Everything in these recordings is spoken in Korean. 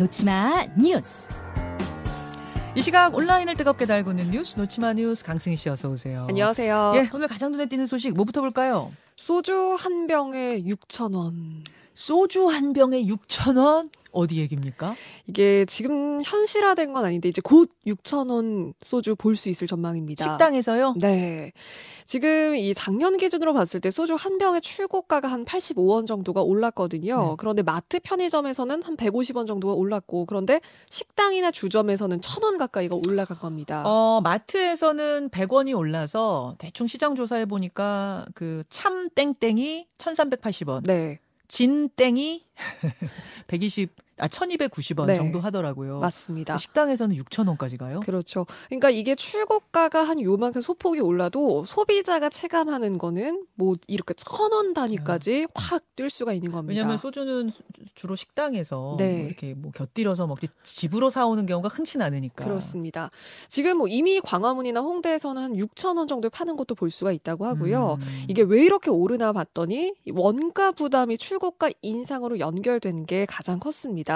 놓지마 뉴스. 이 시각 온라인을 뜨겁게 달구는 뉴스 놓지마 뉴스 강승희 씨 어서 오세요. 안녕하세요. 예, 오늘 가장 눈에 띄는 소식 뭐부터 볼까요? 소주 한 병에 6천 원. 소주 한 병에 6천 원? 어디 얘기입니까? 이게 지금 현실화된 건 아닌데 이제 곧 6천 원 소주 볼 수 있을 전망입니다. 식당에서요? 네. 지금 이 작년 기준으로 봤을 때 소주 한 병의 출고가가 한 85원 정도가 올랐거든요. 네. 그런데 마트 편의점에서는 한 150원 정도가 올랐고 그런데 식당이나 주점에서는 1,000원 가까이가 올라간 겁니다. 어, 마트에서는 100원이 올라서 대충 시장 조사해 보니까 그 참 땡땡이 1,380원, 네. 진 땡이? 120 아 1,290원 네. 정도 하더라고요. 맞습니다. 식당에서는 6,000원까지 가요? 그렇죠. 그러니까 이게 출고가가 한 요만큼 소폭이 올라도 소비자가 체감하는 거는 뭐 이렇게 천원 단위까지 확뛸 수가 있는 겁니다. 왜냐하면 소주는 수- 주로 식당에서 네. 뭐 이렇게 뭐 곁들여서 먹지 집으로 사오는 경우가 흔치 않으니까. 그렇습니다. 지금 뭐 이미 광화문이나 홍대에서는 한 6천 원 정도에 파는 것도 볼 수가 있다고 하고요. 음. 이게 왜 이렇게 오르나 봤더니 이 원가 부담이 출고가 인상으로 연결된 게 가장 컸습니다.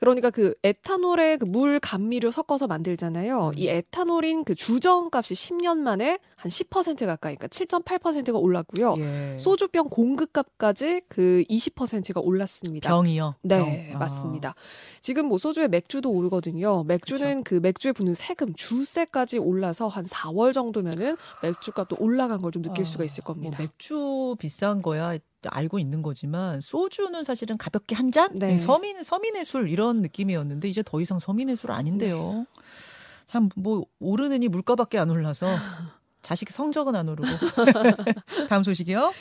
그러니까 그 에탄올에 그 물 감미료 섞어서 만들잖아요. 음. 이 에탄올인 그 주정 값이 10년 만에 한 10% 가까이, 그러니까 7.8%가 올랐고요. 예. 소주병 공급값까지 그 20%가 올랐습니다. 병이요. 네, 병. 아. 맞습니다. 지금 뭐 소주의 맥주도 오르거든요. 맥주는 그 맥주에 붙는 세금, 주세까지 올라서 한 4월 정도면은 맥주값도 올라간 걸 좀 느낄 아, 수가 있을 뭐 겁니다. 맥주 비싼 거야 알고 있는 거지만 소주는 사실은 가볍게 한 잔. 네. 서민 서민의 술 이런 느낌이었는데 이제 더 이상 서민의 술 아닌데요. 네. 참뭐 오르느니 물가밖에 안 올라서 자식 성적은 안 오르고. 다음 소식이요.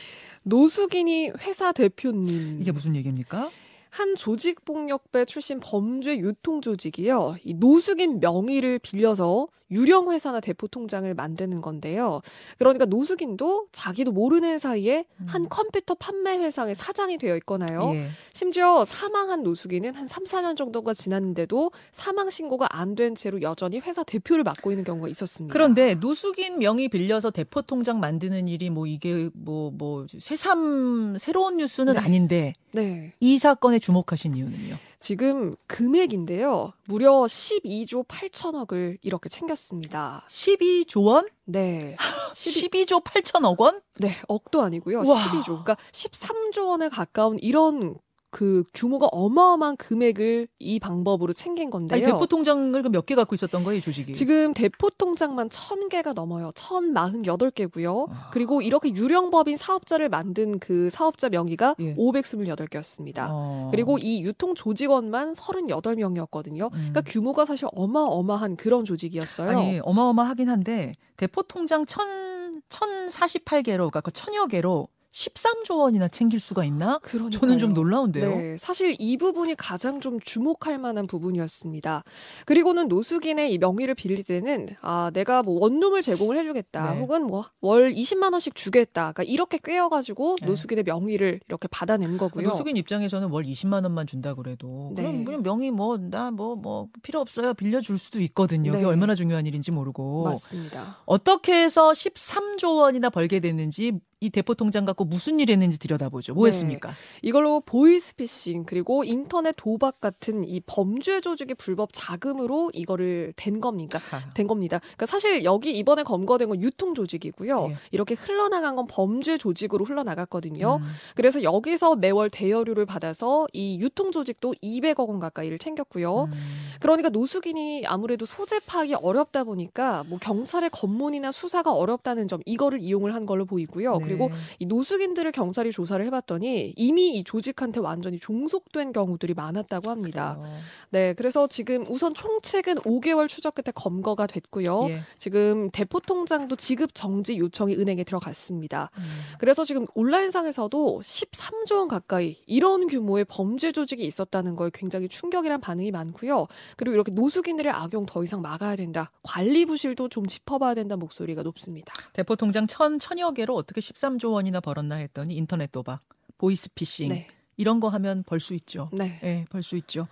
노숙인이 회사 대표님. 이게 무슨 얘기입니까? 한 조직 폭력배 출신 범죄 유통 조직이요. 이 노숙인 명의를 빌려서 유령 회사나 대포 통장을 만드는 건데요. 그러니까 노숙인도 자기도 모르는 사이에 한 음. 컴퓨터 판매 회사의 사장이 되어 있거나요. 예. 심지어 사망한 노숙인은 한 3, 4년 정도가 지났는데도 사망 신고가 안 된 채로 여전히 회사 대표를 맡고 있는 경우가 있었습니다. 그런데 노숙인 명의 빌려서 대포 통장 만드는 일이 뭐 이게 뭐뭐 새삼 새로운 뉴스는 네. 아닌데 네. 이 사건에 주목하신 이유는요? 지금 금액인데요. 무려 12조 8천억을 이렇게 챙겼습니다. 12조 원? 네. 12, 12조 8천억 원? 네, 억도 아니고요. 와. 12조. 그러니까 13조 원에 가까운 이런 그 규모가 어마어마한 금액을 이 방법으로 챙긴 건데요. 아니 대포 통장을 몇 개 갖고 있었던 거예요, 이 조직이? 지금 대포 통장만 1000개가 넘어요. 1048개고요. 아. 그리고 이렇게 유령법인 사업자를 만든 그 사업자 명의가 예. 528개였습니다. 어. 그리고 이 유통 조직원만 38명이었거든요. 음. 그러니까 규모가 사실 어마어마한 그런 조직이었어요. 아니 어마어마하긴 한데 대포 통장 1 1048개로 그러니까 그 천여 개로 13조 원이나 챙길 수가 있나? 그러니까요. 저는 좀 놀라운데요. 네, 사실 이 부분이 가장 좀 주목할 만한 부분이었습니다. 그리고는 노숙인의 이 명의를 빌릴 때는 아 내가 뭐 원룸을 제공을 해주겠다, 네. 혹은 뭐 월 20만 원씩 주겠다, 그러니까 이렇게 꿰어가지고 네. 노숙인의 명의를 이렇게 받아낸 거고요. 노숙인 입장에서는 월 20만 원만 준다 그래도 네. 그럼 그냥 명의 뭐나뭐뭐 필요 없어요 빌려 줄 수도 있거든요. 네. 이게 얼마나 중요한 일인지 모르고 맞습니다. 어떻게 해서 13조 원이나 벌게 됐는지 이 대포 통장 갖고 무슨 일 했는지 들여다보죠. 뭐 네. 했습니까? 이걸로 보이스피싱 그리고 인터넷 도박 같은 이 범죄 조직의 불법 자금으로 이거를 댄 겁니까? 된 겁니다. 그러니까 사실 여기 이번에 검거된 건 유통 조직이고요. 예. 이렇게 흘러나간 건 범죄 조직으로 흘러나갔거든요. 음. 그래서 여기서 매월 대여료를 받아서 이 유통 조직도 200억 원 가까이를 챙겼고요. 음. 그러니까 노숙인이 아무래도 소재 파악이 어렵다 보니까 뭐 경찰의 검문이나 수사가 어렵다는 점 이거를 이용을 한 걸로 보이고요. 네. 그리고 이 노숙인들을 경찰이 조사를 해봤더니 이미 이 조직한테 완전히 종속된 경우들이 많았다고 합니다. 그래요. 네, 그래서 지금 우선 총책은 5개월 추적 끝에 검거가 됐고요. 예. 지금 대포 통장도 지급 정지 요청이 은행에 들어갔습니다. 음. 그래서 지금 온라인상에서도 13조 원 가까이 이런 규모의 범죄 조직이 있었다는 거에 굉장히 충격이란 반응이 많고요. 그리고 이렇게 노숙인들의 악용 더 이상 막아야 된다. 관리 부실도 좀 짚어봐야 된다 목소리가 높습니다. 대포 통장 천 천여 개로 어떻게 13조 원이나 벌었나 했더니 인터넷 도박, 보이스피싱 네. 이런 거 하면 벌 수 있죠. 네. 예, 벌수 있죠.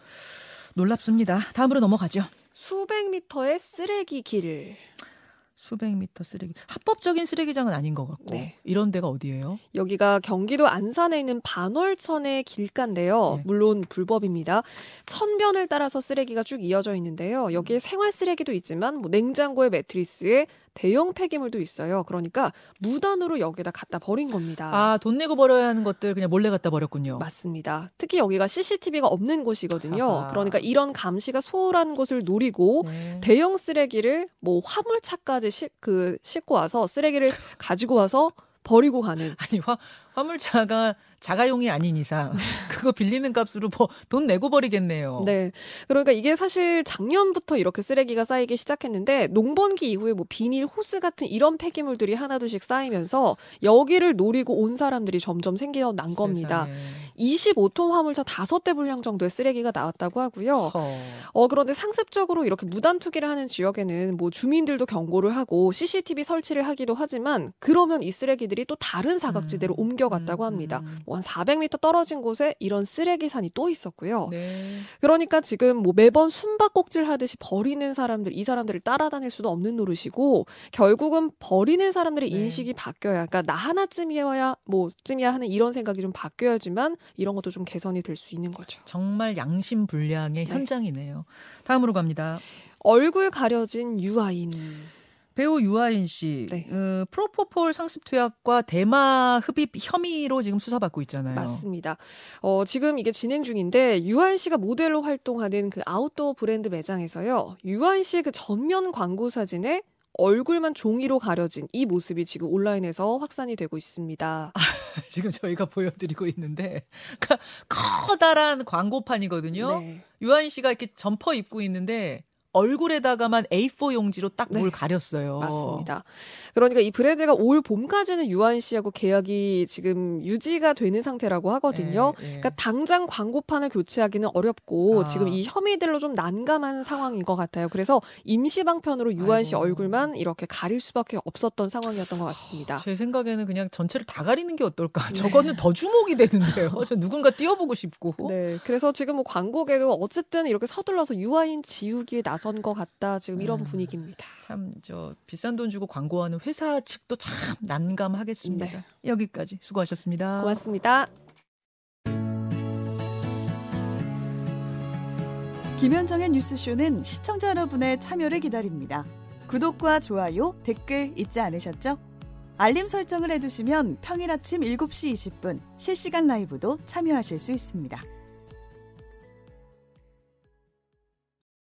놀랍습니다. 다음으로 넘어가죠. 수백 미터의 쓰레기 길. 수백 미터 쓰레기. 합법적인 쓰레기장은 아닌 것 같고. 네. 이런 데가 어디예요? 여기가 경기도 안산에 있는 반월천의 길가인데요. 네. 물론 불법입니다. 천변을 따라서 쓰레기가 쭉 이어져 있는데요. 여기에 생활 쓰레기도 있지만 뭐 냉장고에 매트리스에 대형 폐기물도 있어요. 그러니까 무단으로 여기다 갖다 버린 겁니다. 아, 돈 내고 버려야 하는 것들 그냥 몰래 갖다 버렸군요. 맞습니다. 특히 여기가 CCTV가 없는 곳이거든요. 아하. 그러니까 이런 감시가 소홀한 곳을 노리고 네. 대형 쓰레기를 뭐 화물차까지 싣, 그 싣고 와서 쓰레기를 가지고 와서 버리고 가는 아니, 화, 화물차가 자가용이 아닌 이상 그거 빌리는 값으로 뭐 돈 내고 버리겠네요. 네. 그러니까 이게 사실 작년부터 이렇게 쓰레기가 쌓이기 시작했는데 농번기 이후에 뭐 비닐, 호스 같은 이런 폐기물들이 하나둘씩 쌓이면서 여기를 노리고 온 사람들이 점점 생겨난 겁니다. 세상에. 25톤 화물차 5대 분량 정도의 쓰레기가 나왔다고 하고요. 허. 어, 그런데 상습적으로 이렇게 무단 투기를 하는 지역에는 뭐 주민들도 경고를 하고 CCTV 설치를 하기도 하지만 그러면 이 쓰레기들이 또 다른 사각지대로 음, 옮겨갔다고 음, 합니다. 음. 뭐한 400m 떨어진 곳에 이런 쓰레기산이 또 있었고요. 네. 그러니까 지금 뭐 매번 숨바꼭질 하듯이 버리는 사람들, 이 사람들을 따라다닐 수도 없는 노릇이고 결국은 버리는 사람들의 네. 인식이 바뀌어야, 그러니까 나 하나쯤이어야 뭐쯤이야 하는 이런 생각이 좀 바뀌어야지만 이런 것도 좀 개선이 될 수 있는 거죠. 정말 양심 불량의 네. 현장이네요. 다음으로 갑니다. 얼굴 가려진 유아인. 배우 유아인 씨, 네. 어, 프로포폴 상습 투약과 대마 흡입 혐의로 지금 수사받고 있잖아요. 맞습니다. 어, 지금 이게 진행 중인데 유한 씨가 모델로 활동하는 그 아웃도어 브랜드 매장에서요. 유한 씨의 그 전면 광고 사진에 얼굴만 종이로 가려진 이 모습이 지금 온라인에서 확산이 되고 있습니다. 지금 저희가 보여드리고 있는데 그러니까 커다란 광고판이거든요. 네. 유아인 씨가 이렇게 점퍼 입고 있는데 얼굴에다가만 A4 용지로 딱 뭘 네. 가렸어요. 맞습니다. 그러니까 이 브랜드가 올 봄까지는 유아인 씨하고 계약이 지금 유지가 되는 상태라고 하거든요. 예, 예. 그러니까 당장 광고판을 교체하기는 어렵고 아. 지금 이 혐의들로 좀 난감한 상황인 것 같아요. 그래서 임시 방편으로 유아인 씨 아이고. 얼굴만 이렇게 가릴 수밖에 없었던 상황이었던 것 같습니다. 제 생각에는 그냥 전체를 다 가리는 게 어떨까. 네. 저거는 더 주목이 되는데요. 저 누군가 띄워보고 싶고. 네, 그래서 지금 뭐 광고계도 어쨌든 이렇게 서둘러서 유아인 지우기에 나선 것 같다. 지금 이런 음. 분위기입니다. 참 저 비싼 돈 주고 광고하는 회사 측도 참 난감하겠습니다. 네. 여기까지 수고하셨습니다. 고맙습니다. 김현정의 뉴스쇼는 시청자 여러분의 참여를 기다립니다. 구독과 좋아요, 댓글 잊지 않으셨죠? 알림 설정을 해두시면 평일 아침 7시 20분 실시간 라이브도 참여하실 수 있습니다.